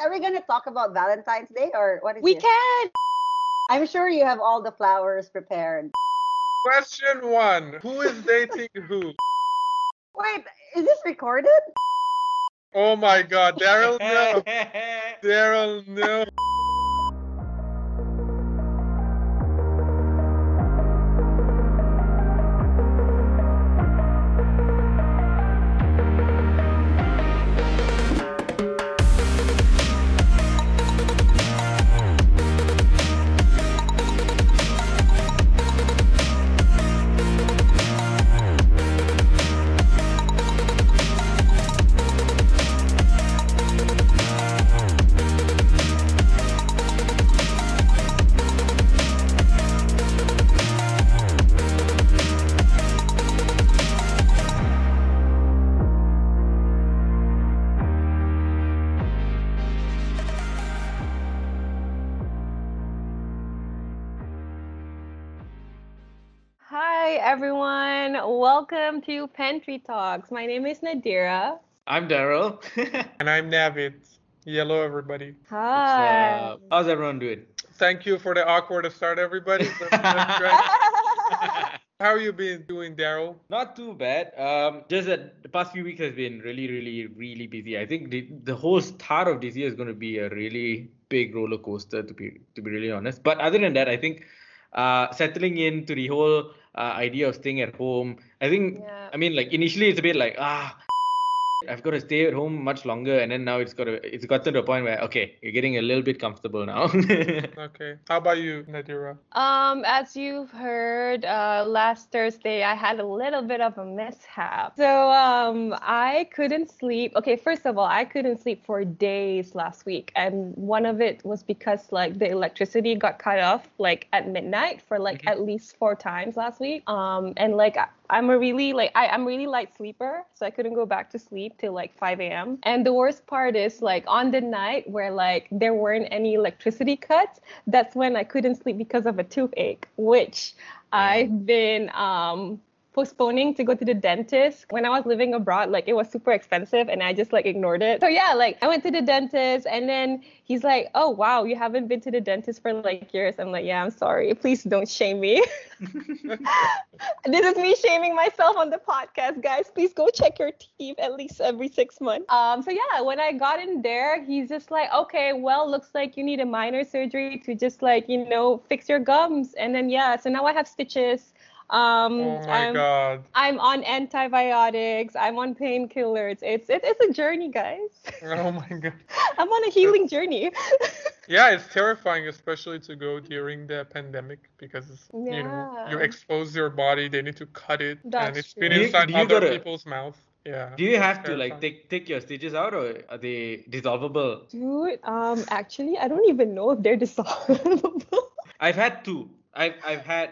are we gonna talk about Valentine's Day or what is We it? can. I'm sure you have all the flowers prepared. Question one: Who is dating who? Wait, is this recorded? Oh my God, Daryl, no. Daryl, no. To Pantry Talks. My name is Nadira. I'm Daryl. And I'm Navid. Hello, everybody. Hi. Uh, how's everyone doing? Thank you for the awkward start, everybody. That's- that's great. How you been doing, Daryl? Not too bad. Um, just that the past few weeks has been really, really, really busy. I think the, the whole start of this year is going to be a really big roller coaster, to be to be really honest. But other than that, I think uh, settling into the whole uh, idea of staying at home. I think. Yeah. I mean, like initially it's a bit like ah. I've got to stay at home much longer, and then now it's got to, it's gotten to a point where okay, you're getting a little bit comfortable now. Okay. How about you, Nadira? Um, as you've heard, uh, last Thursday I had a little bit of a mishap. So um, I couldn't sleep. Okay, first of all, I couldn't sleep for days last week, and one of it was because like the electricity got cut off like at midnight for like Mhm. at least four times last week. Um, and like I- I'm a really like I, I'm really light sleeper, so I couldn't go back to sleep till like 5 a.m. And the worst part is like on the night where like there weren't any electricity cuts, that's when I couldn't sleep because of a toothache, which I've been um postponing to go to the dentist when I was living abroad. Like it was super expensive and I just like ignored it. So yeah, like I went to the dentist and then he's like, Oh wow, you haven't been to the dentist for like years. I'm like, Yeah, I'm sorry. Please don't shame me. this is me shaming myself on the podcast, guys. Please go check your teeth at least every six months. Um, so yeah, when I got in there, he's just like, okay, well, looks like you need a minor surgery to just like, you know, fix your gums. And then yeah, so now I have stitches. Um, Oh my I'm, God. I'm on antibiotics. I'm on painkillers. It's it, it's a journey, guys. Oh my God. I'm on a healing journey. Yeah, it's terrifying, especially to go during the pandemic because you know you expose your body. They need to cut it, and That's it's been true. Do you- inside do you other gotta- people's mouth. Yeah. Do you have to like take take your stitches out, or are they dissolvable? Dude, um, actually, I don't even know if they're dissolvable. I've had two. I've I've had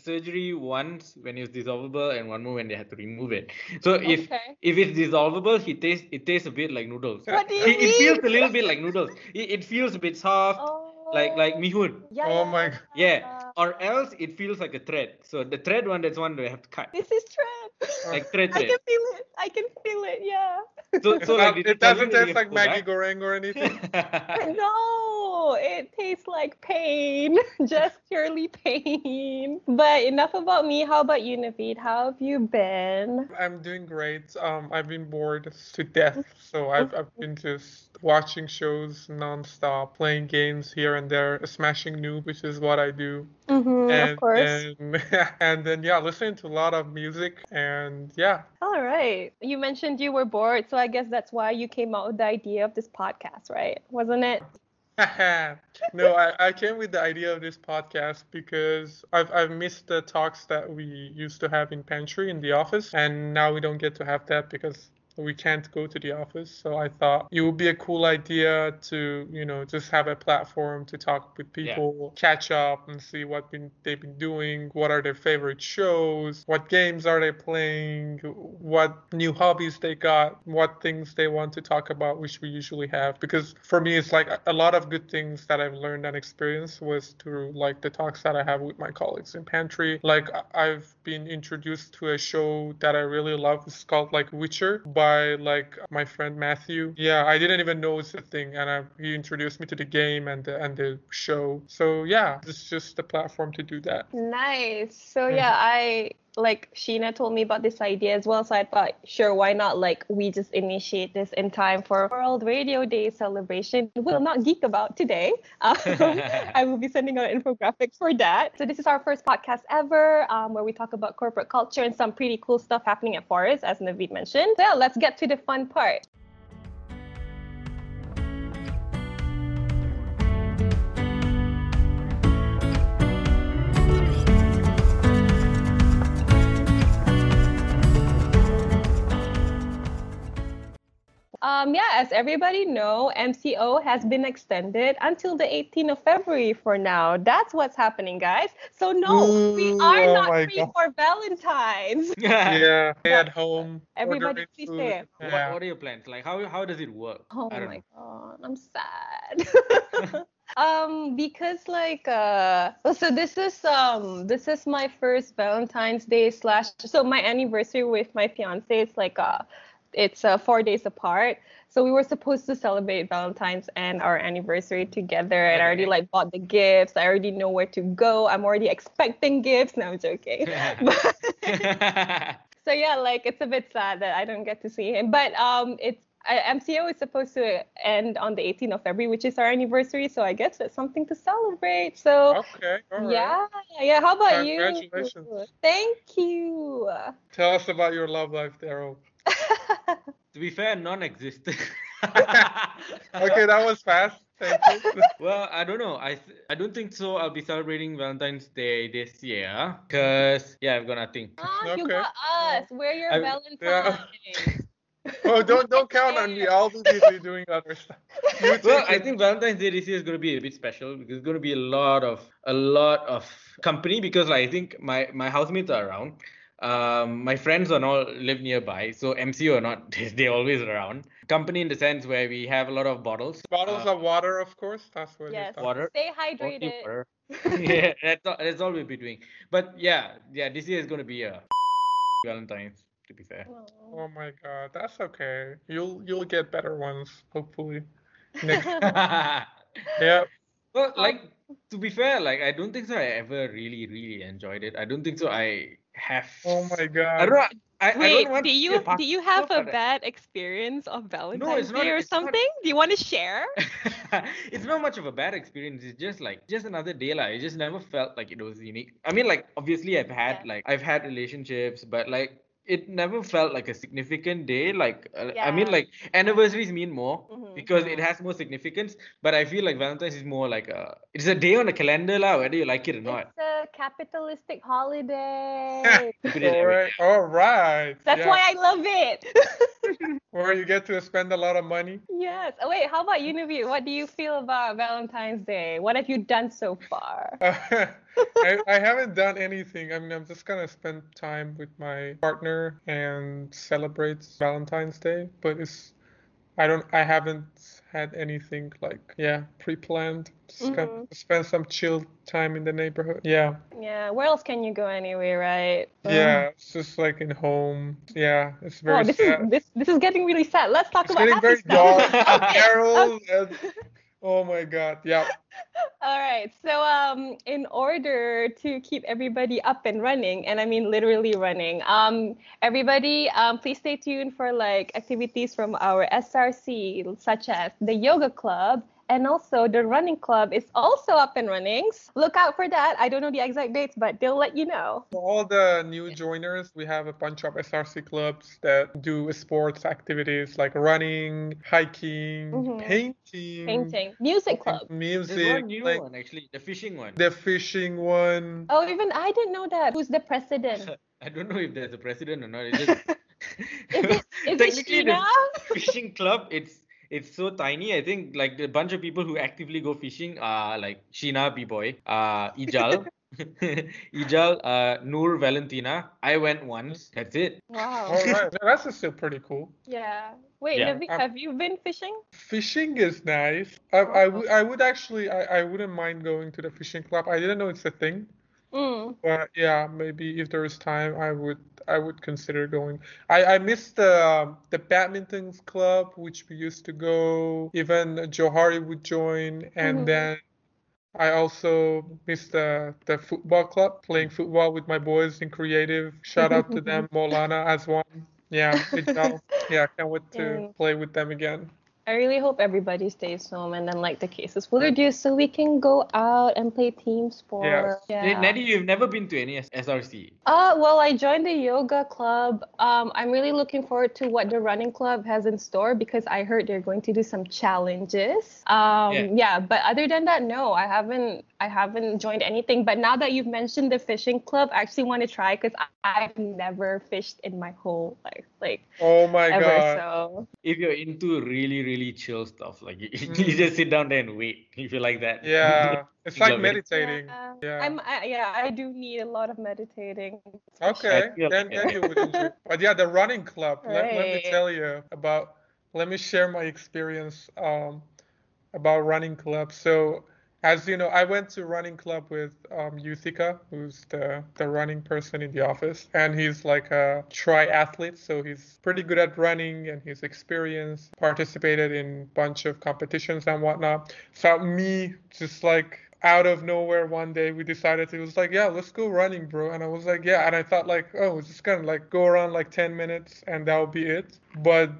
surgery once when it was dissolvable and one more when they had to remove it. So if Okay. if it's dissolvable, he tastes it tastes a bit like noodles. What do you It, it feels a little bit like noodles. It, it feels a bit soft, oh. like like Oh. mihun. Yeah, Oh my. God. Yeah. Or else it feels like a thread. So the thread one, that's one that I have to cut. This is thread. Like thread I can feel it. I can feel it. Yeah. So so like it doesn't taste like have to go Maggi back. Goreng or anything. No, it tastes like pain, just purely pain. But enough about me. How about you, Naveed? How have you been? I'm doing great. Um, I've been bored to death, so I've, I've been just watching shows nonstop, playing games here and there, smashing noob, which is what I do. Mm-hmm, and of course. and and then yeah, listening to a lot of music and yeah. All right. You mentioned you were bored, so I guess that's why you came out with the idea of this podcast, right? Wasn't it? no, I, I came with the idea of this podcast because I've I've missed the talks that we used to have in pantry in the office, and now we don't get to have that because we can't go to the office. So I thought it would be a cool idea to, you know, just have a platform to talk with Yeah. people, catch up and see what been, they've been doing, what are their favorite shows, what games are they playing, what new hobbies they got, what things they want to talk about, which we usually have. Because for me, it's like a- lot of good things that I've learned and experienced was through like the talks that I have with my colleagues in pantry. Like I've been introduced to a show that I really love. It's called like Witcher, by like my friend Matthew. Yeah, I didn't even know it's a thing, and I, he introduced me to the game and the, and the show. So yeah, it's just the platform to do that. Nice. So yeah, I like Sheena told me about this idea as well. So I thought, sure, why not? Like we just initiate this in time for World Radio Day celebration. We'll not geek about today. Um, I will be sending out an infographic for that. So this is our first podcast ever, um, where we talk about corporate culture and some pretty cool stuff happening at Forest, as Naveed mentioned. So yeah, let's get to the fun part. Um, yeah, as everybody know, MCO has been extended until the 18th of February for now. That's what's happening, guys. So no, we are oh not free God. for Valentine's. yeah, stay at home. Everybody ordering please food. stay. What, Yeah. what are your plans? Like, how how does it work? Oh my know. god, I'm sad. um, because like uh, so this is um this is my first Valentine's Day slash so my anniversary with my fiance is like uh it's uh, four days apart. So we were supposed to celebrate Valentine's and our anniversary together, and I already like bought the gifts. I already know where to go. I'm already expecting gifts. No, I'm joking. But- so yeah, like it's a bit sad that I don't get to see him. But um, it's I, MCO is supposed to end on the 18th of February, which is our anniversary. So I guess it's something to celebrate. So Okay, right. yeah, yeah. How about you? Congratulations. Thank you. Tell us about your love life, Daryl. To be fair, non-existent. Okay, that was fast. Thank you. Well, I don't know. I th- I don't think so. I'll be celebrating Valentine's Day this year because yeah, I've got nothing. Ah, you got us. We're your I- Valentines. oh, don't don't count on me. I'll be busy doing other stuff. Well, I think Valentine's Day this year is going to be a bit special because it's going to be a lot of a lot of company because like, I think my my housemates are around. Um, my friends are all live nearby, so MCO or not, they're always around. Company in the sense where we have a lot of bottles. bottles uh, of water, of course. That's what. yes. Yes. Water. Stay hydrated. water. yeah, that's all, that's all we'll be doing. But yeah, yeah, this year is going to be a Valentine's. To be fair. Oh. Oh my God, that's okay. You'll you'll get better ones, hopefully. Next. yeah. Well, like to be fair, like I don't think so. I ever really, really enjoyed it. I don't think so. I have. Oh my God. I don't know. I, I Wait, don't want do you do you have a bad experience of Valentine's not- Day or it's not- something? Do you want to share? it's not much of a bad experience. It's just like just another day. Like I just never felt like it was unique. I mean, like obviously I've had Yeah. like I've had relationships, but like it never felt like a significant day. Like uh, I mean, like anniversaries mean more Because it has more significance. But I feel like Valentine's is more like a it's a day on the calendar, lah, whether you like it or not. It's a capitalistic holiday. Put it that All way. right. All right. That's yeah. why I love it. Where you get to spend a lot of money. yes. Oh, wait, how about you, Naveed? What do you feel about Valentine's Day? What have you done so far? I, I haven't done anything. I mean, I'm just gonna spend time with my partner and celebrate Valentine's Day. But it's, I don't, I haven't had anything like, yeah, pre-planned. Just Mhm. spend some chill time in the neighborhood. Yeah, Yeah. Where else can you go anyway, right? yeah. It's just like in home. Yeah, it's very Oh, this sad. is this this is getting really sad. Let's talk It's about getting happy very dark. Carol. okay. Oh my God. Yeah. All right. So, um, in order to keep everybody up and running, and I mean literally running, um, everybody, um, please stay tuned for like activities from our SRC, such as the yoga club. And also, the running club is also up and running. Look out for that. I don't know the exact dates, but they'll let you know. For all the new joiners, we have a bunch of SRC clubs that do sports activities like running, hiking, Mhm. painting, Painting, music club. music. There's one new like one actually, the fishing one. the fishing one. Oh, even I didn't know that. Who's the president? I don't know if there's a president or not. It's just Is it, is it Technically, the fishing club. It's it's so tiny. I think like the bunch of people who actively go fishing are like Sheena B boy, uh, Ijal, Ijal, uh, Noor Valentina. I went once. That's it. Wow. All right, that's still pretty cool. Yeah. Wait, Yeah. Naveed, Um, have you been fishing? Fishing is nice. I, I, would, I would actually, I, I wouldn't mind going to the fishing club. I didn't know it's a thing. Mm. But yeah, maybe if there is time, I would I would consider going. I I miss the um, the badminton club which we used to go. Even Johari would join, and Mhm. then I also miss the the football club playing football with my boys in creative. Shout out to them, Molana as one. Yeah, yeah, can't wait to play with them again. I really hope everybody stays home and then like the cases will reduce so we can go out and play team sport. yeah. Neddy, you've never been to any SRC. Uh, well, I joined the yoga club. Um, I'm really looking forward to what the running club has in store because I heard they're going to do some challenges. Um, Yeah. yeah. but other than that, no, I haven't. I haven't joined anything. But now that you've mentioned the fishing club, I actually want to try because I've never fished in my whole life, like Oh my ever. god. So If you're into really, really chill stuff, like you, Mm. you just sit down there and wait. If you like that. Yeah, it's like love it. meditating. yeah, Yeah. I'm. I, yeah, I do need a lot of meditating. Okay, feel then, like then you would enjoy. But yeah, the running club. Let, let me tell you about. Let me share my experience um, about running club. So, as you know, I went to running club with um, Yuthika, who's the the running person in the office, and he's like a triathlete, so he's pretty good at running, and he's experienced, participated in bunch of competitions and whatnot. So me, just like out of nowhere one day we decided to, it was like yeah let's go running bro and i was like yeah and i thought like oh we're just gonna like go around like 10 minutes and that'll be it but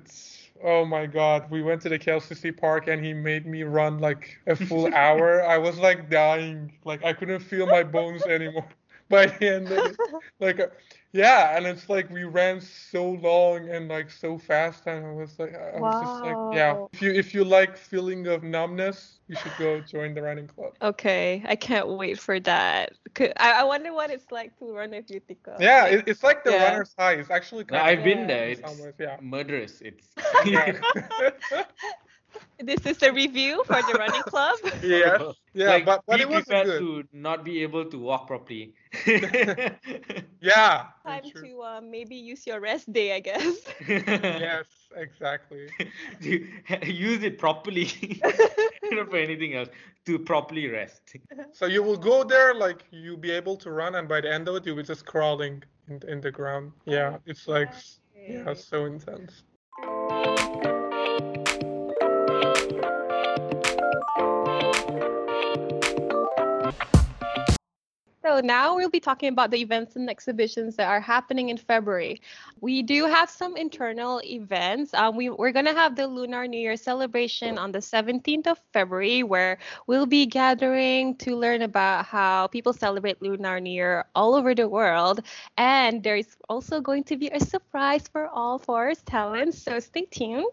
oh my god we went to the klcc park and he made me run like a full hour. I was like dying. Like i couldn't feel my bones anymore. By the end of it. Like yeah and it's like we ran so long and like so fast and i was like i was just like yeah if you if you like feeling of numbness you should go join the running club Okay, I can't wait for that. I, I wonder what it's like to run with Yutika. yeah it, it's like the Yeah. runner's high it's actually No, kind I've of been there. It's some yeah. murderous. It's yeah. This is the review for the running club. yeah. Yeah like, but, but be it was prepared good. to not be able to walk properly. yeah. Time to uh, maybe use your rest day, I guess. yes exactly. Use it properly, not for anything else, to properly rest. so you will go there like you'll be able to run and by the end of it you'll be just crawling in, in the ground. Yeah it's like yeah so intense So now we'll be talking about the events and exhibitions that are happening in February. We do have some internal events. Um, we, we're going to have the Lunar New Year celebration on the 17th of February, where we'll be gathering to learn about how people celebrate Lunar New Year all over the world. And there is also going to be a surprise for all Forest talents, so stay tuned.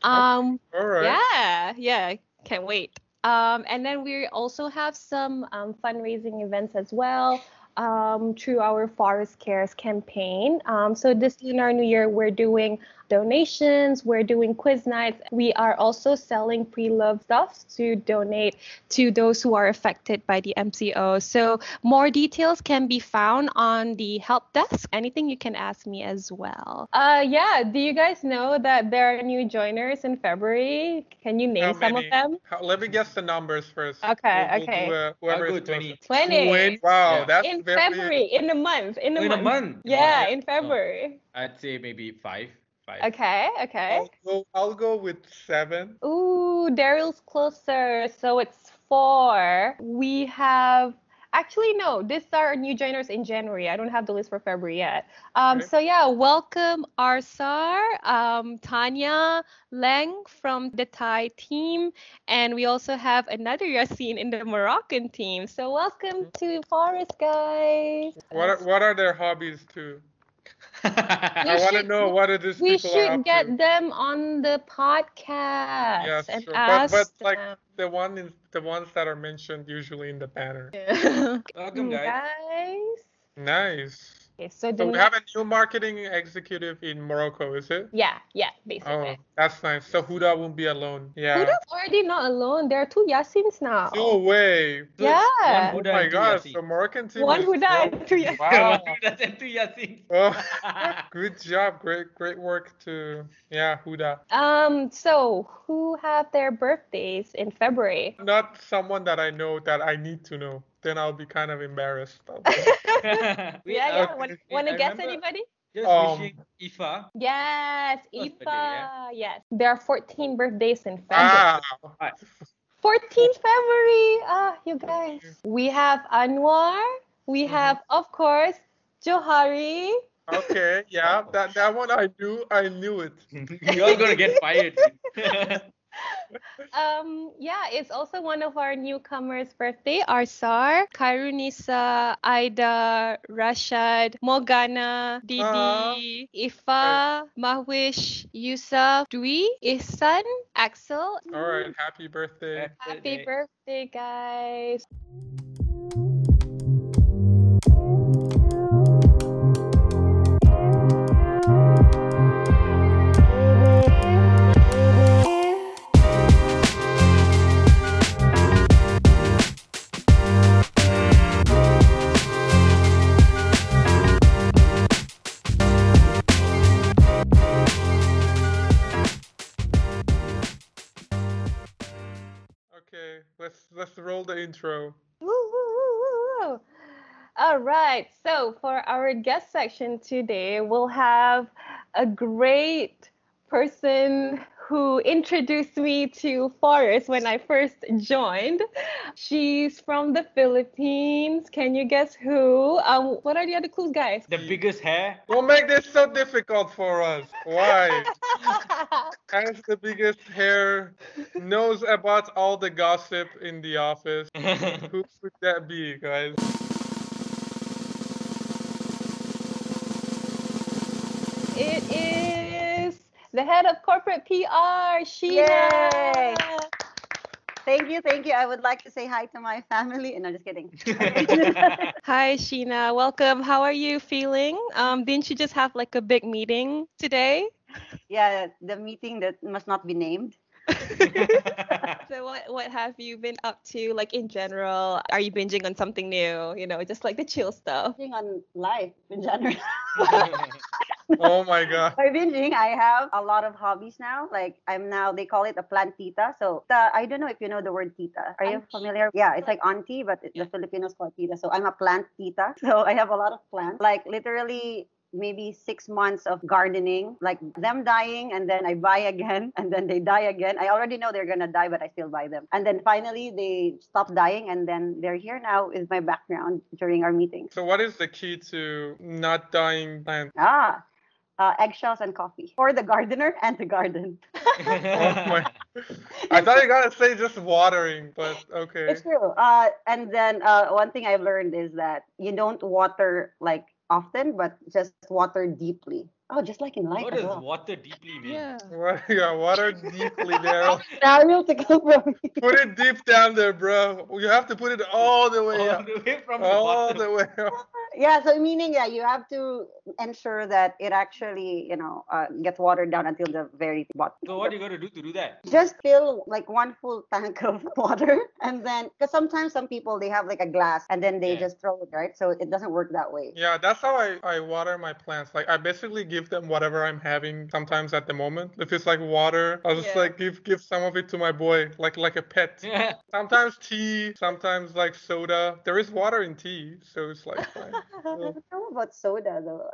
Um, all right yeah, yeah, can't wait. Um, and then we also have some um, fundraising events as well um, through our Forest Cares campaign. Um, so this Lunar New Year, we're doing donations, we're doing quiz nights. We are also selling pre-loved stuff to donate to those who are affected by the MCO. So more details can be found on the help desk. Anything you can ask me as well. Uh, yeah. Do you guys know that there are new joiners in February? Can you name some of them? How- let me guess the numbers first Okay, We'll- we'll okay. do, uh, whoever I'll go is closest. 20. 20. wow Yeah. that's in very February, in a month, in a In month. a month. Yeah, Wow. in February. I'd say maybe five. Five. Okay, okay. I'll go, I'll go with seven Ooh, Daryl's closer. So it's four. We have actually no, these are new joiners in January. I don't have the list for February yet. Um, Okay. so yeah, welcome Arsar, um, Tanya, Leng from the Thai team, and we also have another Yasin in the Moroccan team. So welcome to Forest, guys. what are, what are their hobbies too We I want to know what are these We people are should up get to. them on the podcast Yeah, and sure. But, ask but like them. the one is the ones that are mentioned usually in the banner. Welcome, guys. guys. Nice. Okay, so the So we have a new marketing executive in Morocco, is it? yeah, yeah, basically. Oh, that's nice. So Huda won't be alone. Yeah. Huda's already not alone. There are two Yasins now. No way. Yeah. One Oh Huda my and two god, Yasin. Moroccan team One is Huda and two Yasin. Wow. One Huda and two Yasin. Oh, good job. Great great work to yeah, Huda. Um, so who have their birthdays in February? Not someone that I know that I need to know. Then I'll be kind of embarrassed. yeah, yeah. uh, Want, wait, want to guess remember anybody? Just Um, wishing Ifa. Yes, First birthday, Ifa. Yes. There are 14 birthdays in February. Wow. 14 February. Ah, you guys. We have Anwar. We Mhm. have, of course, Johari. Okay, yeah, that that one I knew. I knew it. You're gonna get fired. Dude. Um, yeah, it's also one of our newcomers' birthday. Arsar, Kairunisa, Aida, Rashad, Morgana, Didi, Ifa, Mahwish, Yusuf, Dwi, Ihsan, Axel. All right, happy birthday. Happy birthday, guys. Roll the intro. Woo, woo, woo. All right. So for our guest section today, we'll have a great person who introduced me to Forest when I first joined. She's from the Philippines. Can you guess who? Um, what are the other clues, guys? The biggest hair. Don't make this so difficult for us. Why? Has the biggest hair, knows about all the gossip in the office. Who could that be, guys? it is the head of corporate PR, Sheena. Yay. Thank you, thank you. I would like to say hi to my family. And no, just kidding. Hi, Sheena. Welcome. How are you feeling? Um, didn't you just have like a big meeting today? yeah, the meeting that must not be named. So what what have you been up to like in general? Are you binging on something new? You know, just like the chill stuff. Binging on life in general. Oh my god. By binging, I have a lot of hobbies now. Like I'm now, they call it a plant tita. So the, I don't know if you know the word tita. Are you familiar? Yeah, it's like auntie, but the Filipinos call it tita. So I'm a plant tita. So I have a lot of plants. Like literally maybe six months of gardening, like them dying, and then I buy again, and then they die again. I already know they're gonna die, but I still buy them. And then finally they stop dying, and then they're here now is my background during our meetings. So what is the key to not dying plant? Ah, uh, eggshells and coffee for the gardener and the garden. Oh. I thought you gotta say just watering, but okay. It's true. Uh, and then uh, one thing I've learned is that you don't water like often, but just water deeply. Oh, just like in life what as does well. water deeply mean? Yeah. What, yeah, water deeply there. Daryl to go from me. Put it deep down there, bro. You have to put it all the way All up. the way from the All bottom. the way up. Yeah, so meaning yeah, you have to ensure that it actually you know uh, gets watered down until the very bottom. So what are you got to do to do that? just fill like one full tank of water and then because sometimes some people they have like a glass and then they Yeah. just throw it right so it doesn't work that way Yeah, that's how I, I water my plants. Like I basically give them whatever I'm having sometimes at the moment. If it's like water, I'll just Yeah. like give give some of it to my boy, like like a pet. Yeah. Sometimes tea, sometimes like soda. There is water in tea, so it's like fine. I don't know about soda though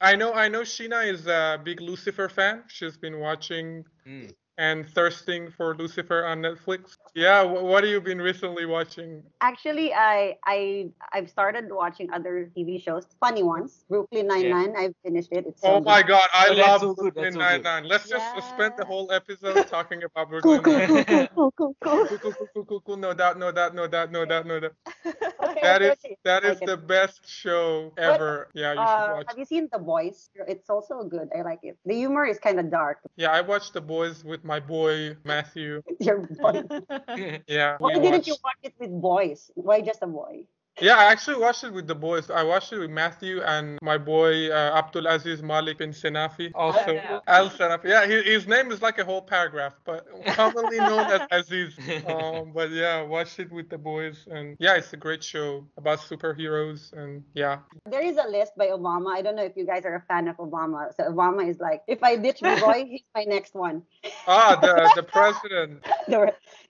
I know I know Sheena is a big Lucifer fan. She's been watching Mm. And thirsting for Lucifer on Netflix. Yeah, wh- what have you been recently watching? actually i i i've started watching other tv shows funny ones brooklyn Nine-Nine. i've finished it it's so Oh my god, I Oh, love so Brooklyn that's so good. Nine-Nine. Let's just spend the whole episode talking about cool Brooklyn cool Nine-Nine. cool cool cool cool Cool, cool cool, cool, cool, cool, cool. No doubt, no doubt, no doubt, no doubt, no doubt. okay, That okay, is okay. that is Okay. the best show ever. Yeah, you should Uh, watch. have you seen The Boys? It's also good. I like it. The humor is kind of dark. Yeah, I watched The Boys with my boy Matthew. Your boy. Yeah. Why didn't you watched- watch it with boys? Why just a boy? Yeah, I actually watched it with the boys. I watched it with Matthew and my boy uh, Abdul Aziz Malik bin Sinafi. Also, yeah. Al Sanafi. Yeah, his, his name is like a whole paragraph, but commonly known as Aziz. Um, but yeah, watched it with the boys, and yeah, it's a great show about superheroes, and yeah. There is a list by Obama. I don't know if you guys are a fan of Obama. So Obama is like, if I ditch my boy, he's my next one. Ah, the the president.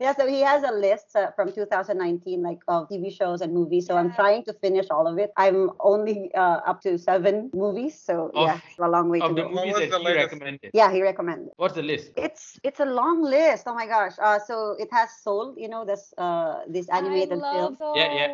Yeah, so he has a list uh, from 2019, like of TV shows and movies. So I'm trying to finish all of it. I'm only uh, up to seven movies, so Of- yeah, it's a long way to Of the go. What movies was that the he latest? recommended. Yeah, he recommended. What's the list? It's it's a long list. Oh my gosh. Uh, so it has Soul, you know, this uh this animated I film. love Yeah, yeah.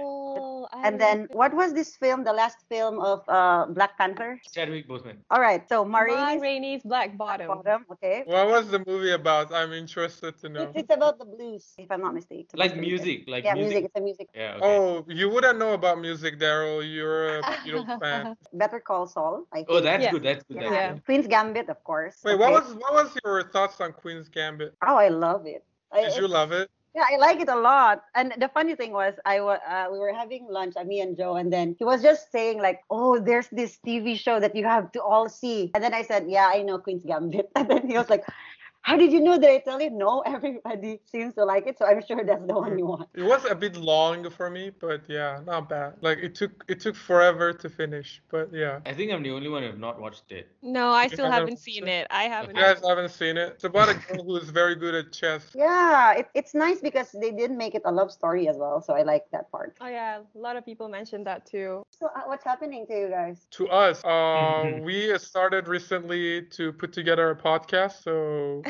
I And then it. what was this film? The last film of uh Black Panther. Chadwick Boseman. All right. So Ma Marines Rainey's Black Bottom. bottom. Okay. What was the movie about? I'm interested to know. It's, it's about the blues, if I'm not mistaken. Like music. Like yeah, music. music. It's a music. Yeah. Okay. Oh, you wouldn't know about music, Daryl. You're a Beatles fan. Better Call Saul. I think. Oh, that's Yeah. good. That's good. yeah. That's Yeah. good. Queen's Gambit, of course. Wait, what was what was your thoughts on Queen's Gambit? Oh, I love it. I, Did you love it? Yeah, I like it a lot. And the funny thing was, I wa- uh, we were having lunch, uh, me and Joe, and then he was just saying like, "Oh, there's this TV show that you have to all see." And then I said, "Yeah, I know Queen's Gambit." And then he was like, "How did you know that?" I tell you, no, everybody seems to like it, so I'm sure that's the one you want. It was a bit long for me, but yeah, not bad. Like it took it took forever to finish, but yeah. I think I'm the only one who have not watched it. No, I still haven't haven't seen it. I haven't. You guys haven't seen it. It's about a girl who is very good at chess. Yeah, it, it's nice because they did make it a love story as well, so I like that part. Oh yeah, a lot of people mentioned that too. So, uh, what's happening to you guys? To us, uh, we started recently to put together a podcast. So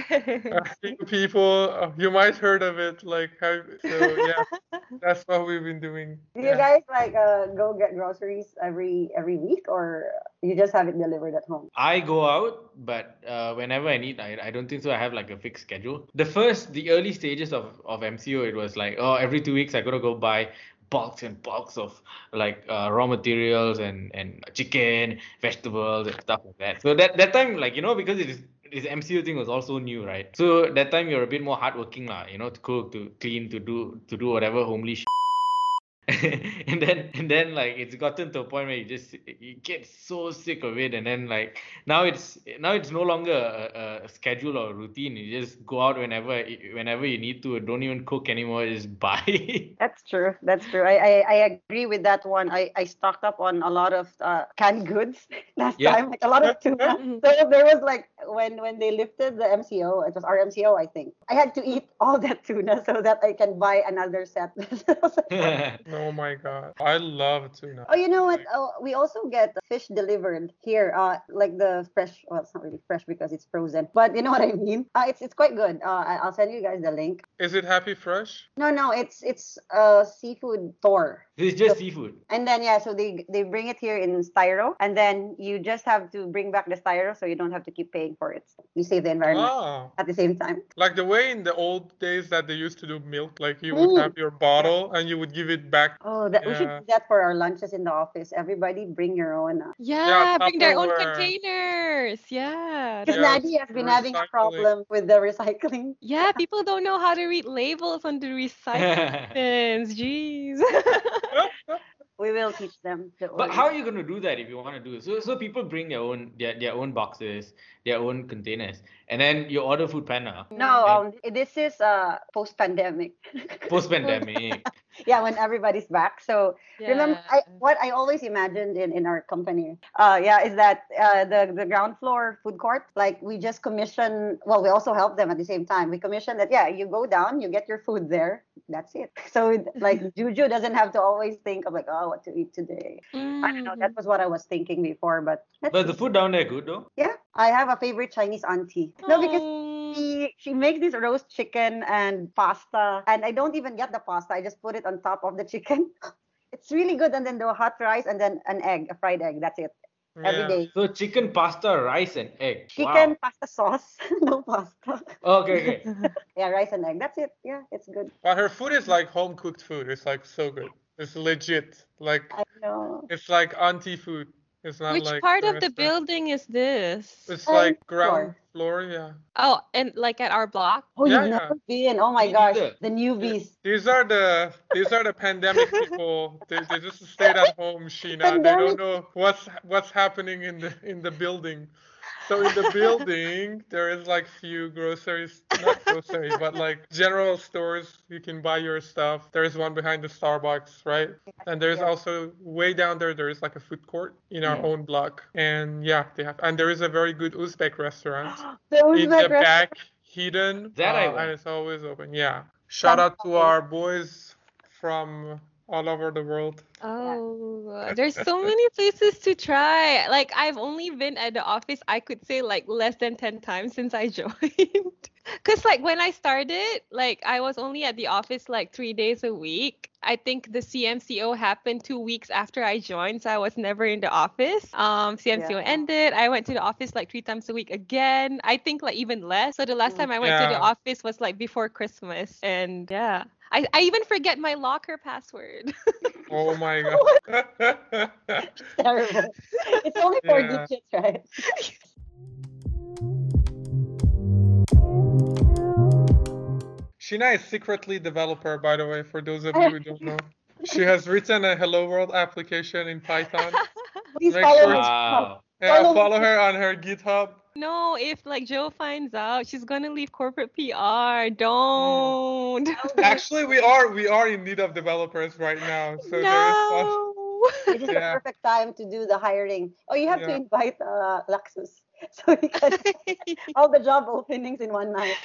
a few people, uh, you might heard of it. Like, how, so yeah, that's what we've been doing. Do Yeah. you guys like uh, go get groceries every every week, or you just have it delivered at home? I go out, but uh, whenever I need, I, I don't think so. I have like a fixed schedule. The first, the early stages of, of MCO, it was like, oh, every two weeks I gotta go buy bulks and bulks of like uh, raw materials and and chicken, vegetables and stuff like that. So that that time, like you know, because it is this MCO thing was also new, right? So that time you're a bit more hardworking, lah. You know, to cook, to clean, to do to do whatever homely. Sh- and then and then like it's gotten to a point where you just you get so sick of it and then like now it's now it's no longer a, a schedule or a routine you just go out whenever whenever you need to don't even cook anymore just buy That's true. That's true. I, I, I agree with that one. I, I stocked up on a lot of uh, canned goods last Yeah. time, like a lot of tuna. so there was like when when they lifted the MCO, it was our MCO, I think. I had to eat all that tuna so that I can buy another set. Oh my god, I love tuna. Oh, you know what? Oh, we also get fish delivered here. Uh, like the fresh. Well, it's not really fresh because it's frozen, but you know what I mean. Uh, it's it's quite good. Uh, I- I'll send you guys the link. Is it Happy Fresh? No, no, it's it's a seafood store. It's just seafood And then yeah, so they they bring it here in styro, and then you just have to bring back the styro, so you don't have to keep paying for it. You save the environment Ah, at the same time. like the way in the old days that they used to do milk, like you would Mm. have your bottle and you would give it back. Oh, that we should Yeah. do that for our lunches in the office. Everybody bring your own. Uh, Yeah, bring their own containers. Yeah. because Yeah, Nadia has been having a problem with the recycling. Yeah, people don't know how to read labels on the recycling bins. Jeez. We will teach them. the but how are you going to do that if you want to do it so so people bring their own their, their own boxes their own containers and then you order food panda No, um, this is uh post pandemic. post pandemic yeah, when everybody's back. So remember, I, what I always imagined in, in our company, uh, yeah, is that uh, the the ground floor food court, like we just commission. Well, we also help them at the same time. We commission that. Yeah, you go down, you get your food there. That's it. So it- like Juju doesn't have to always think of like, oh, what to eat today. I don't know. That was what I was thinking before, but but the food down there good though yeah, I have a favorite Chinese auntie. No, because she she makes this roast chicken and pasta and i don't even get the pasta i just put it on top of the chicken it's really good and then the hot rice and then an egg a fried egg that's it every Yeah. day so chicken pasta rice and egg chicken wow. pasta sauce no pasta okay okay yeah rice and egg that's it yeah it's good But her food is like home cooked food. It's like so good. It's legit. Like i know it's like auntie food. It's not Which like part the of the restaurant. building is this? It's Um, like floor. ground floor, yeah. Oh, and like at our block? Oh, Yeah, you've yeah. never been. Oh my Me gosh, the newbies. These are the these are the pandemic people. They, they just stayed at home, Sheena. They don't know what's what's happening in the in the building. So in the building there is like few groceries, not groceries, but like general stores. You can buy your stuff. There is one behind the Starbucks, right? And there's Yeah. also way down there. There is like a food court in our Yeah. own block. And yeah, they have. And there is a very good Uzbek restaurant The in the restaurant. back hidden That I uh, want. and it's always open yeah shout out to our boys from all over the world Oh, there's so many places to try. Like I've only been at the office, I could say like less than 10 times since I joined. Cause like when I started, like I was only at the office like three days a week. I think the CMCO happened two weeks after I joined, so I was never in the office. Um, CMCO Yeah. ended. I went to the office like three times a week again. I think like even less. So the last time I went to the office was like before Christmas, and yeah, I, I even forget my locker password. oh my god Terrible. It's only four Yeah. digits, right? Sheena is secretly developer by the way for those of you who don't know she has written a hello world application in python Please Make follow sure- me. Wow. yeah Follow- follow her on her github No, if like Joe finds out, she's gonna leave corporate PR. Don't. actually we are we are in need of developers right now so there is no. This is Yeah. the perfect time to do the hiring. Oh, you have to invite uh, Laxus so he can all the job openings in one night.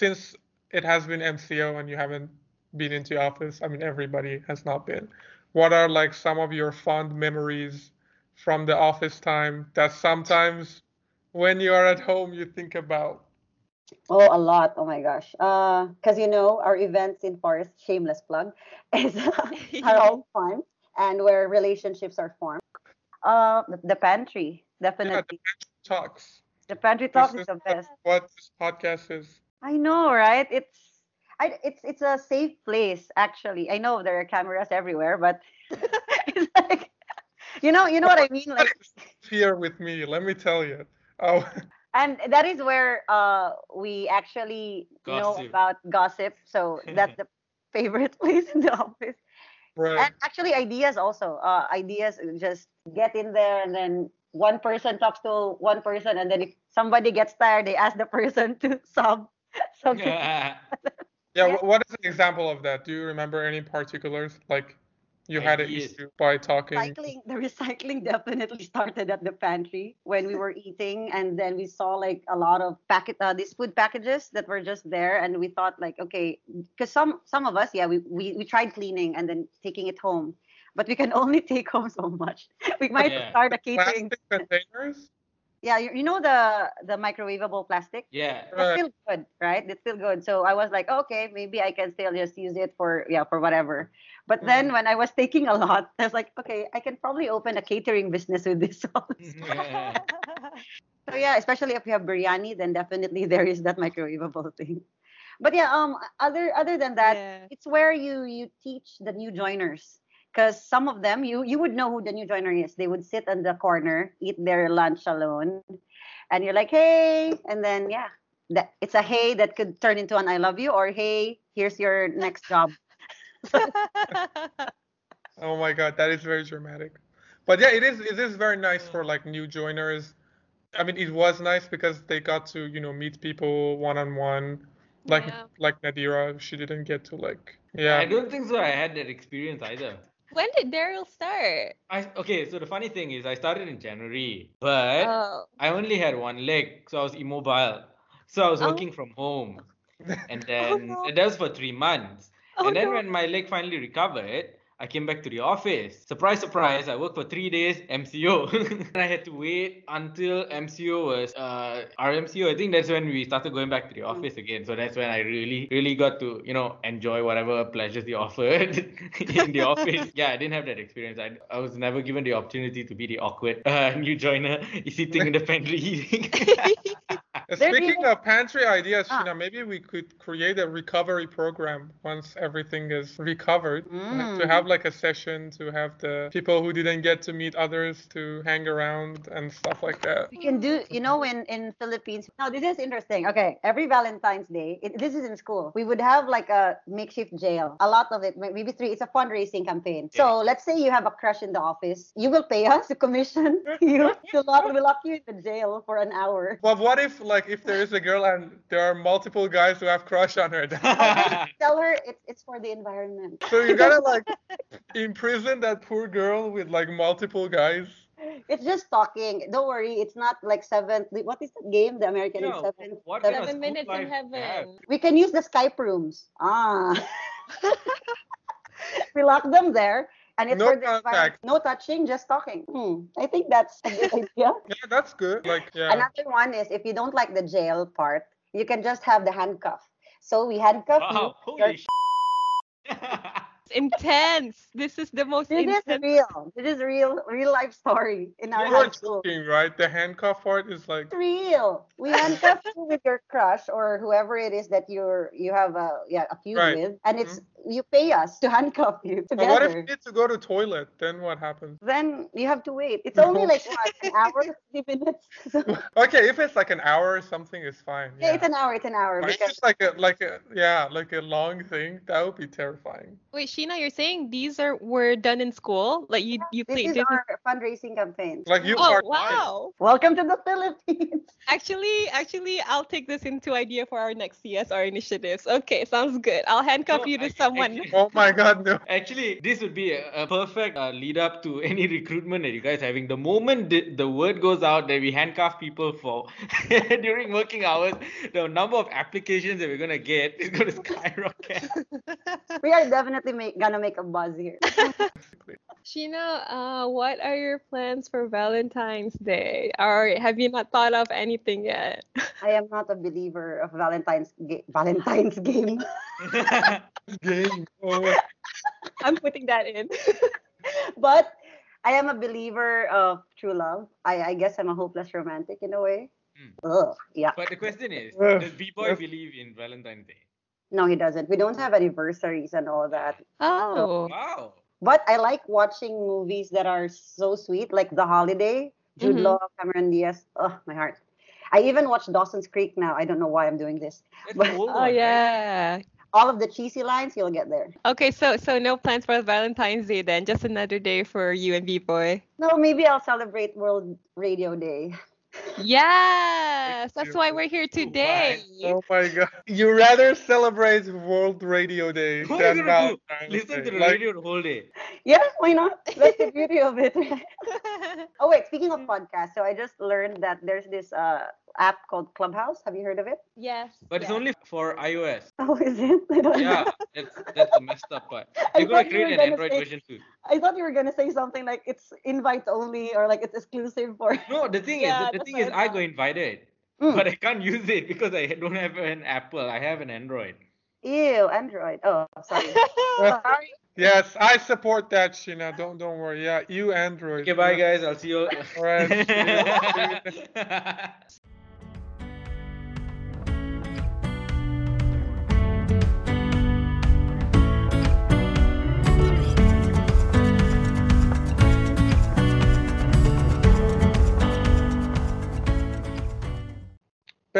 Since it has been MCO and you haven't been into office, I mean everybody has not been. What are like some of your fond memories from the office time that sometimes when you are at home you think about? Oh, a lot. Oh my gosh. Because you know, our events in Forest, shameless plug, is are all fun and where relationships are formed. Uh, the, the pantry, Yeah, definitely. the talks. the pantry talks is is the best. what this podcast is. I know, right? It's I, it's it's a safe place actually. I know there are cameras everywhere, but it's like you know, you know what I mean? Like Here with me, let me tell you. Oh, and that is where uh we actually know about gossip. So that's the favorite place in the office. right. And actually ideas also. Uh ideas just get in there and then one person talks to one person and then if somebody gets tired, they ask the person to sub something. Yeah, yeah. what is an example of that? Do you remember any particulars? Like you had an Ideas. issue by talking. recycling the recycling definitely started at the pantry when we were eating and then we saw like a lot of packet uh, these food packages that were just there and we thought like okay because some some of us yeah we, we we tried cleaning and then taking it home but we can only take home so much we might Yeah. start a catering Plastic containers? Yeah you, you know the the microwavable plastic Yeah. it's Right. still good, right? It's still good. So I was like, okay, maybe I can still just use it for yeah, for whatever. But then Mm. when I was taking a lot, I was like, okay, I can probably open a catering business with this. also. so yeah, especially if you have biryani, then definitely there is that microwavable thing. But yeah, um, other other than that, Yeah. it's where you you teach the new joiners because some of them you you would know who the new joiner is. They would sit in the corner, eat their lunch alone, and you're like, hey, and then yeah, that it's a hey that could turn into an I love you or hey, here's your next job. Oh my god, that is very dramatic. But yeah, it is it is very nice for like new joiners. I mean, it was nice because they got to, you know, meet people one on one. Like Yeah. like Nadira, she didn't get to like yeah. I don't think so. I had that experience either. When did Daryl start? I okay. So the funny thing is, I started in January, but Oh. I only had one leg, so I was immobile. So I was Oh. working from home, and Oh, then no. and that was for three months. Oh, and then no. when my leg finally recovered, I came back to the office. Surprise, surprise! I worked for three days MCO. and I had to wait until MCO was uh RMCO. I think that's when we started going back to the office again. So that's when I really, really got to you know enjoy whatever pleasures they offered in the office. Yeah, I didn't have that experience. I, I was never given the opportunity to be the awkward uh, new joiner sitting in the pantry eating. Uh, There Speaking is- of pantry ideas, Ah. Sheena, maybe we could create a recovery program once everything is recovered. like, To Mm. have like a session to have the people who didn't get to meet others to hang around and stuff like that. We can do, you know, in in Philippines. Now this is interesting. Okay, every Valentine's Day, it, this is in school. We would have like a makeshift jail. A lot of it, maybe three. It's a fundraising campaign. So let's say you have a crush in the office. You will pay us to commission you to lock, we lock you in the jail for an hour. But what if like if there is a girl and there are multiple guys who have crush on her? Tell her it's it's for the environment. so you gotta like imprison that poor girl with like multiple guys. It's just talking. Don't worry. It's not like seven. What is that game? The American Yeah, is seven. what seven- Seven minutes in life have? heaven. We can use the Skype rooms. Ah. we lock them there. And it's No for the contact. No touching, just talking. Hmm. I think that's a good idea. Yeah, that's good. Like yeah. Another one is if you don't like the jail part, you can just have the handcuff. So we handcuff Wow, you. holy sh- It's intense. This is the most This is intense. real. This is real, real life story in our you were high school. joking, right? The handcuff part is like It's real. We handcuff you with your crush or whoever it is that you're you have a yeah a feud Right. with, and it's you pay us to handcuff you But what if you need to go to toilet? Then what happens? Then you have to wait. It's only like what, an hour, fifty minutes. So, Okay, if it's like an hour or something, it's fine. yeah, it's an hour. It's an hour. But it's just like a like a yeah like a long thing. That would be terrifying. Wait, Sheena, you're saying these are were done in school? Like you you this play is this is- our fundraising campaign. Like you Oh are wow. Welcome to the Philippines. Actually, actually, I'll take this into idea for our next CSR initiatives. Okay, sounds good. I'll handcuff No, you to actually- someone. actually- Oh my god, no. Actually, this would be a, a perfect uh, lead up to any recruitment that you guys having. The moment the, the word goes out that we handcuff people for during working hours, the number of applications that we're gonna get is gonna skyrocket. we are definitely make, gonna make a buzz here. Sheena, uh, what are your plans for Valentine's Day? Or have you not thought of anything yet? I am not a believer of Valentine's ga- Valentine's game. Game. Oh, I'm putting that in. but I am a believer of true love. I, I guess I'm a hopeless romantic in a way. Hmm. Ugh, yeah. but the question is, does B-boy believe in Valentine's Day? No, he doesn't. We don't have anniversaries and all that. Oh. Wow. But I like watching movies that are so sweet, like The Holiday, Jude Mhm. Law, Cameron Diaz. Oh, my heart. I even watched Dawson's Creek now. I don't know why I'm doing this. That's But- the old Oh one, right? Yeah. All of the cheesy lines, you'll get there. Okay, so so no plans for Valentine's Day then, just another day for you and B-boy. No, maybe I'll celebrate World Radio Day. Yes, that's why we're here today. oh my god. You rather celebrate World Radio Day What are than you gonna do? Valentine's Listen Day. to the Like, radio the whole day. Yeah, why not? That's the beauty of it. oh wait, speaking of podcasts, so I just learned that there's this uh app called Clubhouse. Have you heard of it? yes. But it's only for iOS. Oh, is it? I don't Yeah, know. that's that's the messed up part. I They're gonna thought you create an gonna Android say- version too. I thought you were gonna say something like it's invite only or like it's exclusive for. No, the thing Yeah, is, the that's thing is, I I thought. got invited, Mm. but I can't use it because I don't have an Apple. I have an Android. Ew, Android. Oh, sorry. sorry. yes, I support that, Sheena. Don't don't worry. Yeah, you Android. Okay, bye guys. I'll see you. All right.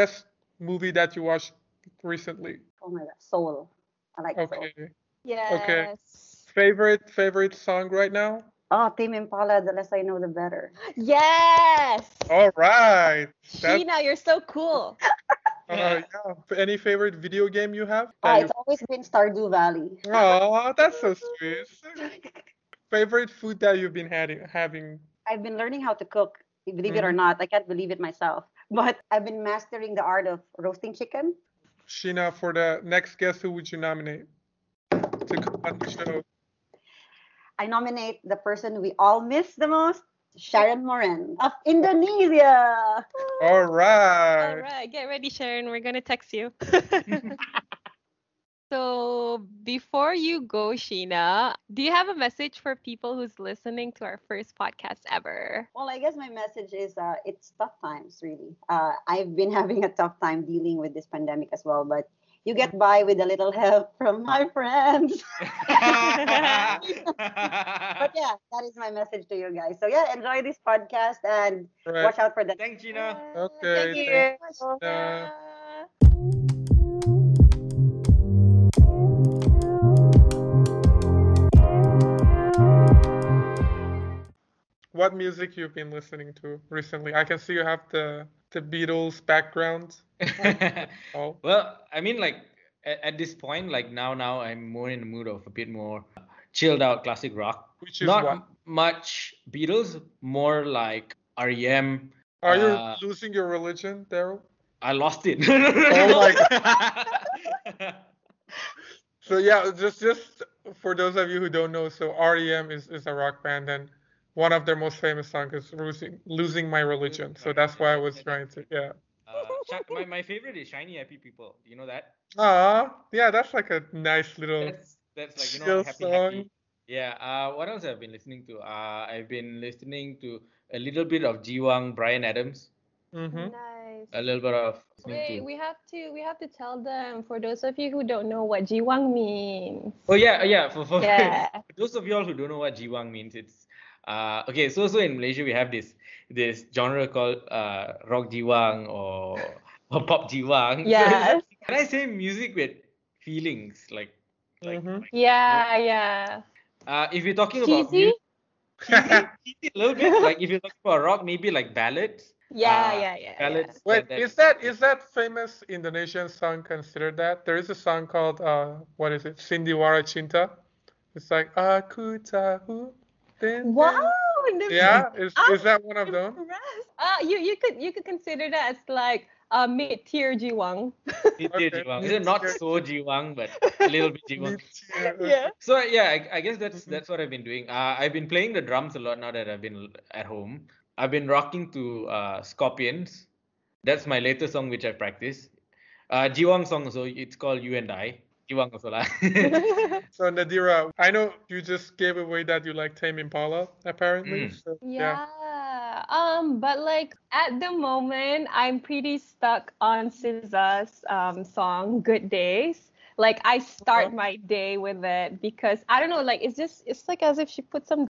Best movie that you watched recently. Oh my god, Soul. I like Soul. Okay. Yes. Favorite favorite song right now? Oh, Tame Impala. The less I know, the better. Yes. All right. That's, Sheena, you're so cool. uh, yeah. Any favorite video game you have? Ah, That it's always been Stardew Valley. Oh, that's so sweet. favorite food that you've been having? having? I've been learning how to cook. Believe it or Mhm. not, I can't believe it myself. But I've been mastering the art of roasting chicken. Sheena, for the next guest, who would you nominate to come on the show? I nominate the person we all miss the most, Sharon Moran of Indonesia. All All right. right, get ready, Sharon. We're gonna text you. so before you go, Sheena, do you have a message for people who's listening to our first podcast ever? Well, I guess my message is uh, it's tough times, really. Uh, I've been having a tough time dealing with this pandemic as well, but you get by with a little help from my friends. but yeah, that is my message to you guys. So yeah, enjoy this podcast and Right. watch out for the Thanks, Gina. Okay, Thank you. thanks, Sheena. What music you've been listening to recently? I can see you have the the Beatles background. Oh, well, I mean, like at, at this point, like now, now I'm more in the mood of a bit more chilled out classic rock. which is Not what? much Beatles, more like REM. Are you uh, losing your religion, Daryl? I lost it. Oh my So yeah, just just for those of you who don't know, so REM is, is a rock band and one of their most famous songs is losing losing my religion. So that's why I was trying to yeah. Uh, my, my favorite is Shiny Happy People. You know that? Ah, yeah, that's like a nice little That's that's like you know happy song. happy. Yeah. Uh, what else have I been listening to? Uh, I've been listening to a little bit of Jiwang, Bryan Adams. Mm-hmm. Nice. A little bit of listening Wait, to- we have to we have to tell them for those of you who don't know what jiwang means. Oh yeah, yeah. For, for Yeah. for those of y'all who don't know what jiwang means, it's uh okay. So so in Malaysia we have this this genre called uh rock jiwang or or pop jiwang. So Yes. Can I say music with feelings like like, Mhm. like Yeah, yeah. uh if you're talking about Cheesy? music, cheesy, cheesy a little bit like if you're talking about rock maybe like ballads. Yeah, Uh, yeah, yeah. ballads. Wait, that- is that is that famous Indonesian song considered that? There is a song called uh what is it? Sandiwara Cinta. It's like aku tahu. Din, din." Wow. the- Yeah, is I'm is that one of them? impressed. Uh, you you could you could consider that as like uh mid tier jiwang. It's Okay. jiwang. Is it not so jiwang but a little bit jiwang? Yeah. yeah. So yeah, I, I guess that's Mhm. that's what I've been doing. Uh, I've been playing the drums a lot now that I've been at home. I've been rocking to uh, Scorpions. That's my latest song which I practice. Uh, Jiwang song so it's called You and I. Jiwang also. So Nadira, I know you just gave away that you like Tame Impala, apparently. Mm. So, Yeah. Um, but like at the moment, I'm pretty stuck on SZA's um song "Good Days." Like I start Okay. my day with it because I don't know, like it's just it's like as if she put some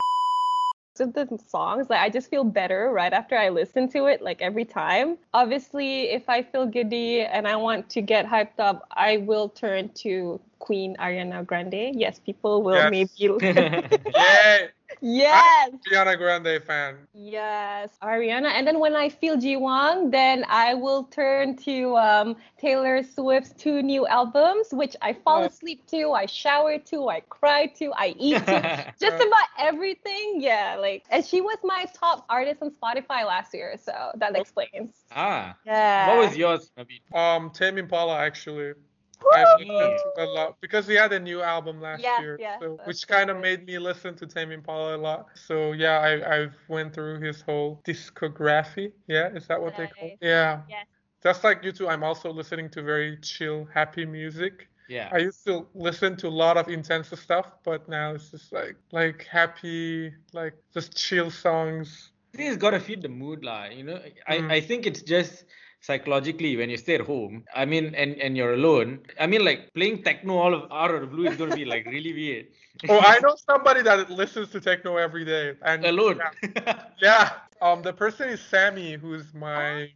of the songs. Like I just feel better right after I listen to it, like every time. Obviously, if I feel giddy and I want to get hyped up, I will turn to Queen Ariana Grande. Yes, people will Yes. maybe. Yay! yes. Ariana Grande fan. Yes, Ariana. And then when I feel Jiwang, then I will turn to um, Taylor Swift's two new albums, which I fall asleep to, I shower to, I cry to, I eat to. Just about everything. Yeah, like, and she was my top artist on Spotify last year, so that Oh. explains. ah, Yeah. what was yours, Nabi? Um, Tame Impala actually. Woo! I've listened to a lot because he had a new album last Yeah, year, yeah, so which kind of made me listen to Tame Impala a lot. So yeah, I I've went through his whole discography. Yeah, is that what they call? Nice. It? Yeah. Yes. Just like you two, I'm also listening to very chill, happy music. Yeah. I used to listen to a lot of intense stuff, but now it's just like like happy, like just chill songs. I think it's gotta fit the mood, lah. You know, I, Mm. I think it's just psychologically when you stay at home. I mean, and and you're alone. I mean, like playing techno all of out of the blue is gonna be like really weird. Oh, I know somebody that listens to techno every day, and alone. Yeah, yeah. Um, the person is Sammy, who's my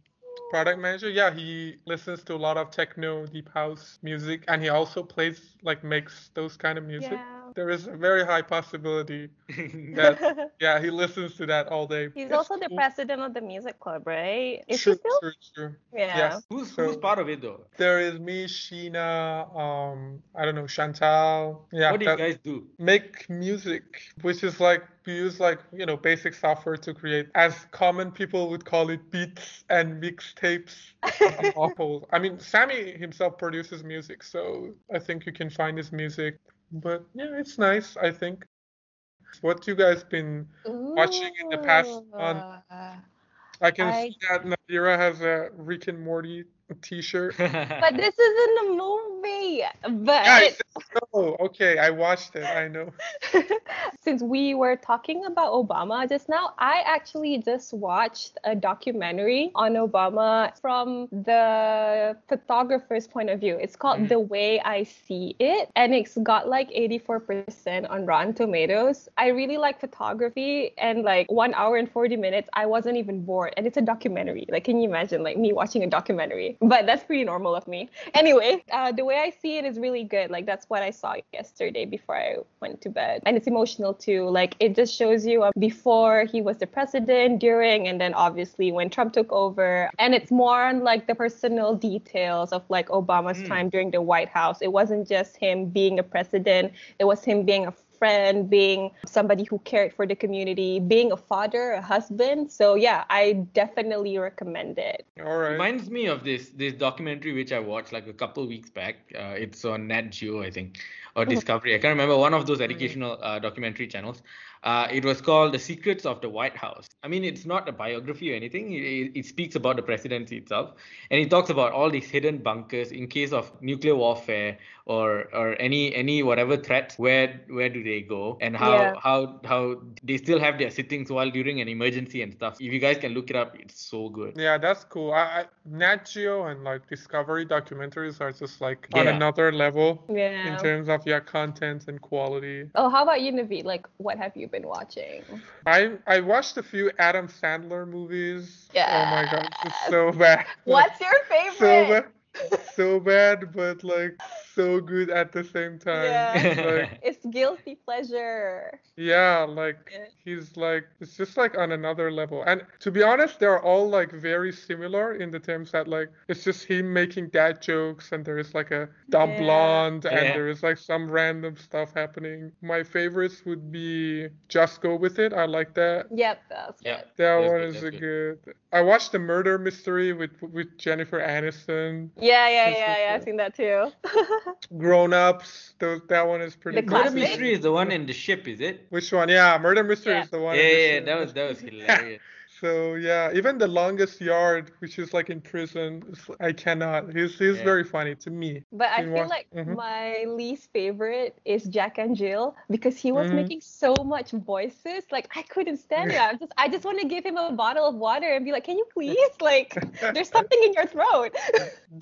product manager. Yeah, he listens to a lot of techno, deep house music, and he also plays like makes those kind of music. Yeah. There is a very high possibility that yeah he listens to that all day. He's It's also the president of the music club, right? Is True, he still? true, true. Yeah. Yes. who's So- who's part of it though? There is me, Sheena, um, I don't know, Chantal. Yeah, what do you guys do? make music, which is like we use like you know basic software to create, as common people would call it, beats and mixtapes. and awful. I mean, Sammy himself produces music, so I think you can find his music. But yeah, it's nice. I think. What you guys been watching in the past month? I can I- see that Nadira has a Rick and Morty t-shirt. But this isn't a movie. But Yeah, I said so. Okay, I watched it. I know. since we were talking about Obama just now, I actually just watched a documentary on Obama from the photographer's point of view. It's called Mhm. The Way I See It, and it's got like 84% on Rotten Tomatoes. I really like photography, and like one hour and 40 minutes, I wasn't even bored. And it's a documentary. Like, can you imagine like me watching a documentary? But that's pretty normal of me. Anyway, uh, the way I see it is really good. Like, that's what I saw yesterday before I went to bed. And it's emotional too. Like, it just shows you uh, before he was the president, during, and then obviously when Trump took over. And it's more on like the personal details of like Obama's Mm. time during the White House. It wasn't just him being a president, it was him being a friend, being somebody who cared for the community, being a father, a husband. So yeah, I definitely recommend it. All right. Reminds me of this this documentary which I watched like a couple weeks back. Uh, it's on Nat Geo, I think, or Discovery. I can't remember one of those educational uh, documentary channels. Uh, it was called The Secrets of the White House. I mean, it's not a biography or anything. It, it speaks about the presidency itself, and it talks about all these hidden bunkers in case of nuclear warfare or or any any whatever threats. Where where do they go, and how Yeah. how how they still have their sittings while during an emergency and stuff. If you guys can look it up, it's so good. Yeah, that's cool. I, I Nat Geo and like Discovery documentaries are just like on another level in terms of yeah content and quality. Oh, how about you, Naveed? Like, what have you been watching? I I watched a few Adam Sandler movies. yeah Oh my god, it's so bad. What's your favorite so bad, so bad, but like so good at the same time. Yeah. Like It's guilty pleasure. yeah, like he's like it's just like on another level. And to be honest, they're all like very similar in the terms that like it's just him making dad jokes and there's like a dumb Yeah. blonde and Yeah. there is like some random stuff happening. My favorites would be Just Go With It. I like that. Yep, that's Yeah. good. That That's one good, is a good. I watched the murder mystery with with Jennifer Aniston. Yeah, yeah, This yeah, is yeah. I've seen that too. Grown ups. Those that one is pretty. The good. Murder? Mystery is the one in the ship, is it? Which one? Yeah, murder mystery Yeah. is the one. Yeah, in the yeah, yeah, that was that was hilarious. So yeah, even the longest yard, which is like in prison, I cannot. He's he's Yeah. very funny to me. But I Been feel watch- like Mhm. my least favorite is Jack and Jill because he was Mhm. making so much voices. Like I couldn't stand it. I just I just want to give him a bottle of water and be like, "Can you please? Like there's something in your throat."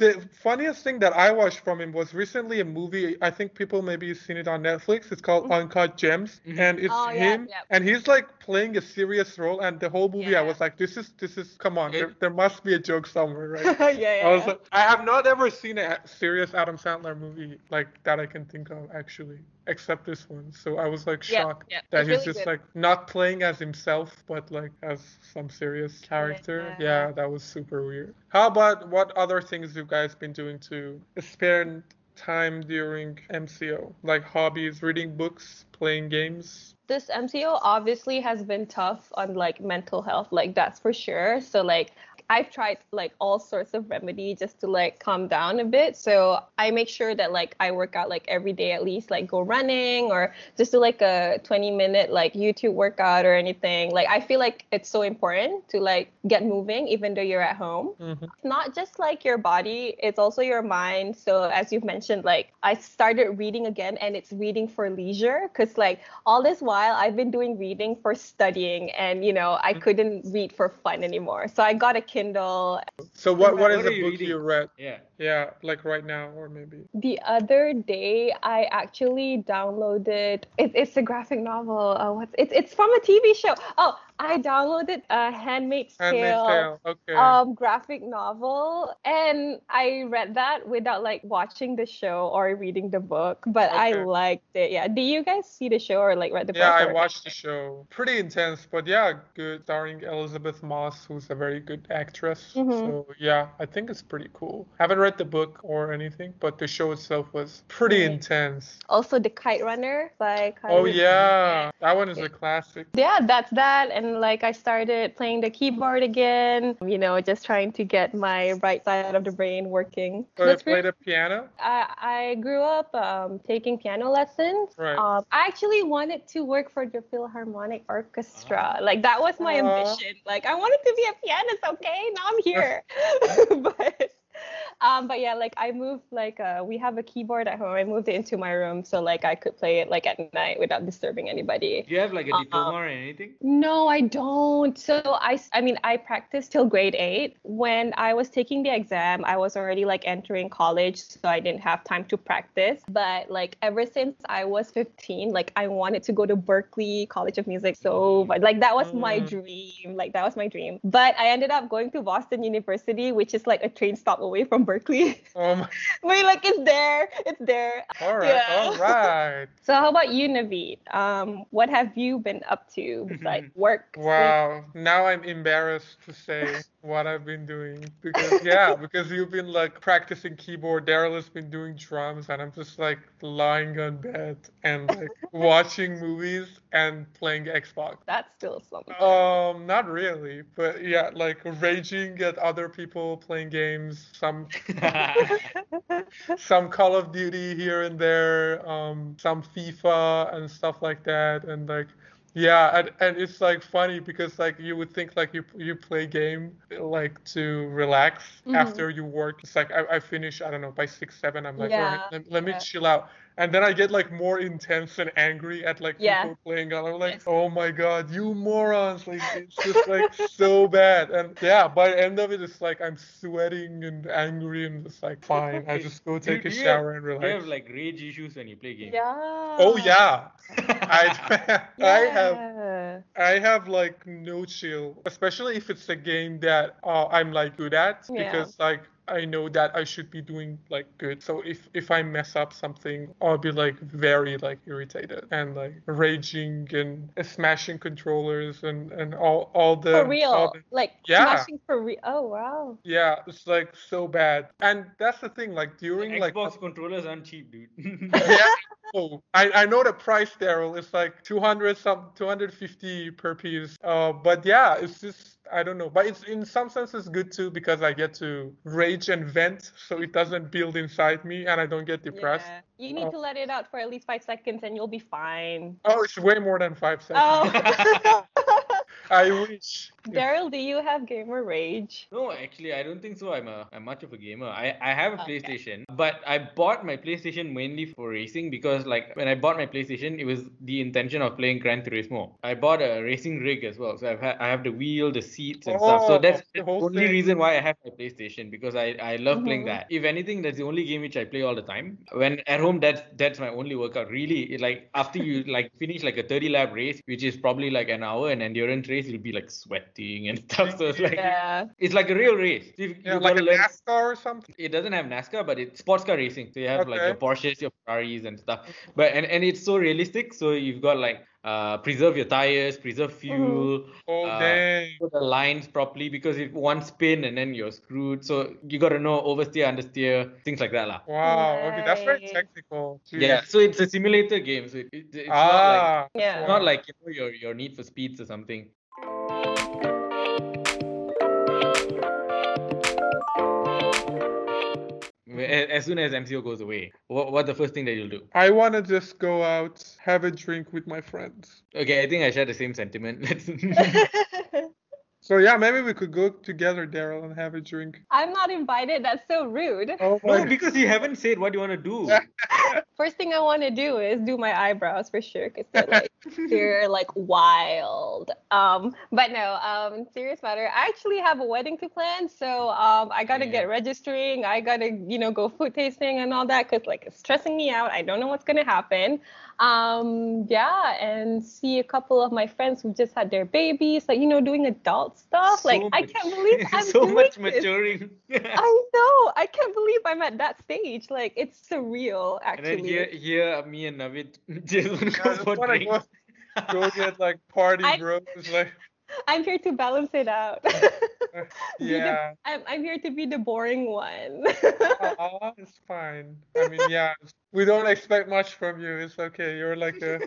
The funniest thing that I watched from him was recently a movie. I think people maybe seen it on Netflix. It's called Uncut Gems, Mhm. and it's Mm-hmm. Oh, him, yeah. and he's like playing a serious role. And the whole movie, I Yeah. Was like, this is this is come on, It- there, there must be a joke somewhere, right? yeah, yeah. I was yeah. like, I have not ever seen a serious Adam Sandler movie like that I can think of actually, except this one. So I was like shocked yeah, that it's he's really just good. like not playing as himself, but like as some serious character. Yeah. Yeah, that was super weird. How about what other things you guys been doing to spend time during MCO? Like hobbies, reading books, playing games. this MCO obviously has been tough on like mental health, like that's for sure. So like I've tried like all sorts of remedy just to like calm down a bit. So I make sure that like I work out like every day at least, like go running or just do like a 20 minute like YouTube workout or anything. Like I feel like it's so important to like get moving even though you're at home Mhm. not just like your body, it's also your mind. So as you've mentioned, like I started reading again and it's reading for leisure because like all this while I've been doing reading for studying and you know I couldn't read for fun anymore. So I got a Kindle. So what what What is are the you book you read? Yeah. Yeah, like right now or maybe. The other day I actually downloaded it, it's a graphic novel. Uh, what's it's it's from a TV show. Oh, I downloaded a Handmaid's Handmaid's Tale. Tale. Okay. um graphic novel and i read that without like watching the show or reading the book but i liked it yeah do you guys see the show or like read the Yeah, book Yeah, I watched the show. Pretty intense, but yeah, good. Starring Elisabeth Moss, who's a very good actress. Mhm. So yeah, I think it's pretty cool. Haven't read the book or anything, but the show itself was pretty Right. intense. Also, The Kite Runner by Oh yeah, that one is a classic. yeah that's that and like i started playing the keyboard again you know just trying to get my right side of the brain working So you That's play the piano? I, I grew up um, taking piano lessons. Right. Um, I actually wanted to work for the Philharmonic Orchestra. Like that was my ambition. Like I wanted to be a pianist. Okay, now I'm here. but um, but yeah, like I moved like uh, we have a keyboard at home. I moved it into my room so like I could play it like at night without disturbing anybody. Do you have like a Uh-uh. diploma or anything? No, I don't. So I I mean, I practiced till grade eight. When I was taking the exam, I was already like entering college, so I didn't have time to practice. But like ever since I was 15, like I wanted to go to Berklee College of Music so much. Like that was my Mm. dream. Like that was my dream. But I ended up going to Boston University, which is like a train stop away from Berklee. Oh my. Wait, like it's there. It's there. All right. Yeah. All right. So how about you, Naveed? Um, what have you been up to besides work? sleep, Wow. Now I'm embarrassed to say what I've been doing because yeah, because you've been like practicing keyboard. Daryl has been doing drums, and I'm just like lying on bed and like watching movies and playing Xbox. That's still something. Um, not really, but yeah, like raging at other people playing games. Some some Call of Duty here and there, um, some FIFA and stuff like that, and like yeah, and, and it's like funny because like you would think like you you play game like to relax Mhm. after you work. It's like I, I finish I don't know by six seven. I'm like all right, Yeah, let, let me chill out. And then I get like more intense and angry at like Yeah. people playing. And I'm like, Yes. oh my god, you morons! Like it's just like so bad. And yeah, by the end of it, it's like I'm sweating and angry and it's like fine. I just go Do- take a do you shower and relax. you have like rage issues when you play games? Yeah. Oh yeah, I I have I have like no chill, especially if it's a game that uh, I'm like good at Yeah. because like I know that I should be doing like good. So if if I mess up something, I'll be like very like irritated and like raging and smashing controllers and and all all the For all real. the- Like Yeah. smashing for real. Oh wow. yeah, it's like so bad. And that's the thing, like during like Xbox controllers aren't cheap, dude. yeah. Oh, I, I know the price, Daryl. It's like 200 some 250 per piece. Uh, but yeah, it's just I don't know. But it's in some sense it's good too because I get to rage and vent, so it doesn't build inside me and I don't get depressed. Yeah. You need Oh. to let it out for at least five seconds and you'll be fine. Oh, it's way more than five seconds. Oh. I wish. Daryl, do you have gamer rage? No, actually, I don't think so. I'm a I'm much of a gamer. I, I have a Okay. PlayStation, but I bought my PlayStation mainly for racing because like when I bought my PlayStation, it was the intention of playing Gran Turismo. I bought a racing rig as well, so I've had I have the wheel, the seats, and stuff. So Oh, that's the the only thing. reason why I have my PlayStation because I I love playing Mhm. that. If anything, that's the only game which I play all the time. When at home, that's that's my only workout. Really, it, like after you like finish like a 30 lap race, which is probably like an hour, an endurance race, you'll be like sweating and stuff. So it's like Yeah. it's like a real race. You, Yeah, you like a gotta learn. NASCAR or something. It doesn't have NASCAR, but it's sports car racing. So you have like your Porsches, your Ferraris, and stuff. But and, and it's so realistic. So you've got like uh preserve your tires, preserve fuel, Oh Uh, put the lines properly because if one spin and then you're screwed. So you gotta know oversteer, understeer, things like that, lah. Wow. Okay, that's very Nice. technical. Yeah. So it's a simulator game. So it, it, it's not like Ah. Yeah. it's not like you know your your Need for Speeds or something. As soon as MCO goes away, what what the first thing that you'll do? I want to just go out, have a drink with my friends. Okay, I think I share the same sentiment. Let's- So yeah, maybe we could go together, Daryl, and have a drink. I'm not invited. That's so rude. Oh no, because you haven't said what you want to do. First thing I want to do is do my eyebrows for sure, cause they're like they're like wild. Um, but no, um, serious matter. I actually have a wedding to plan, so um, I gotta Yeah. get registering. I gotta, you know, go food tasting and all that, cause like it's stressing me out. I don't know what's gonna happen. Um, yeah, and see a couple of my friends who just had their babies, like you know, doing adult stuff. So like I much- can't believe I'm so doing much this. maturing. I know. I can't believe I'm at that stage. Like it's surreal, actually. and actually. then here, here, me and Navid just want to I go just for wanna drinks. go, go get like party I- bros. Like I'm here to balance it out. Be the- yeah. I'm, I'm here to be the boring one. Aw, uh, uh, it's fine. I mean, yeah, we don't expect much from you. It's okay. You're like a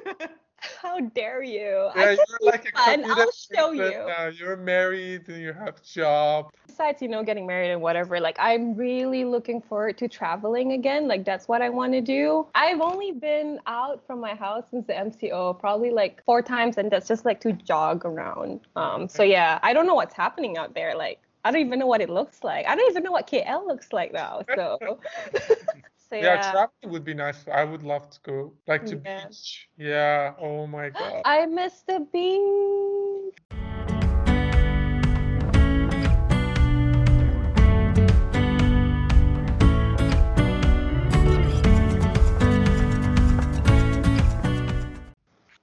How dare you? yeah, you're be like a fun. I'll show you. now. You're married and you have a job. Besides, you know, getting married and whatever, like I'm really looking forward to traveling again. Like that's what I want to do. I've only been out from my house since the MCO, probably like four times, and that's just like to jog around. Um, so yeah, I don't know what's happening out there. Like I don't even know what it looks like. I don't even know what KL looks like now. So, so Yeah, yeah. traveling would be nice. I would love to go, like to Yeah. beach. Yeah. Oh my god. I miss the beach.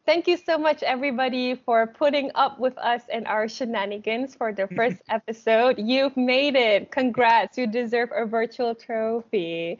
Thank you so much, everybody, for putting up with us and our shenanigans for the first episode. You've made it. Congrats. You deserve a virtual trophy.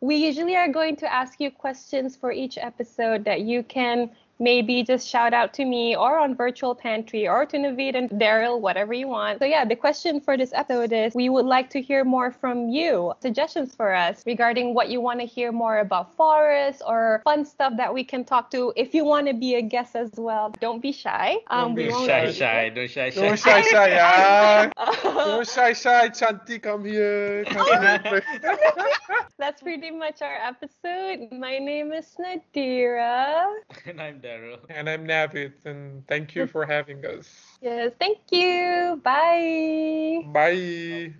We usually are going to ask you questions for each episode that you can maybe just shout out to me or on Virtual Pantry or to Naveed and Daryl, whatever you want. So, yeah, the question for this episode is we would like to hear more from you, suggestions for us regarding what you want to hear more about Forest or fun stuff that we can talk to. If you want to be a guest as well, don't be shy. Um, Don't be shy, let shy, don't shy, shy. Don't shy, shy, yeah. Don't shy, shy. Chanti, come here. Come here. That's pretty much our episode. My name is Nadira. and I'm Daryl. and I'm Navid, and thank you for having us. Yes, thank you. Bye. Bye.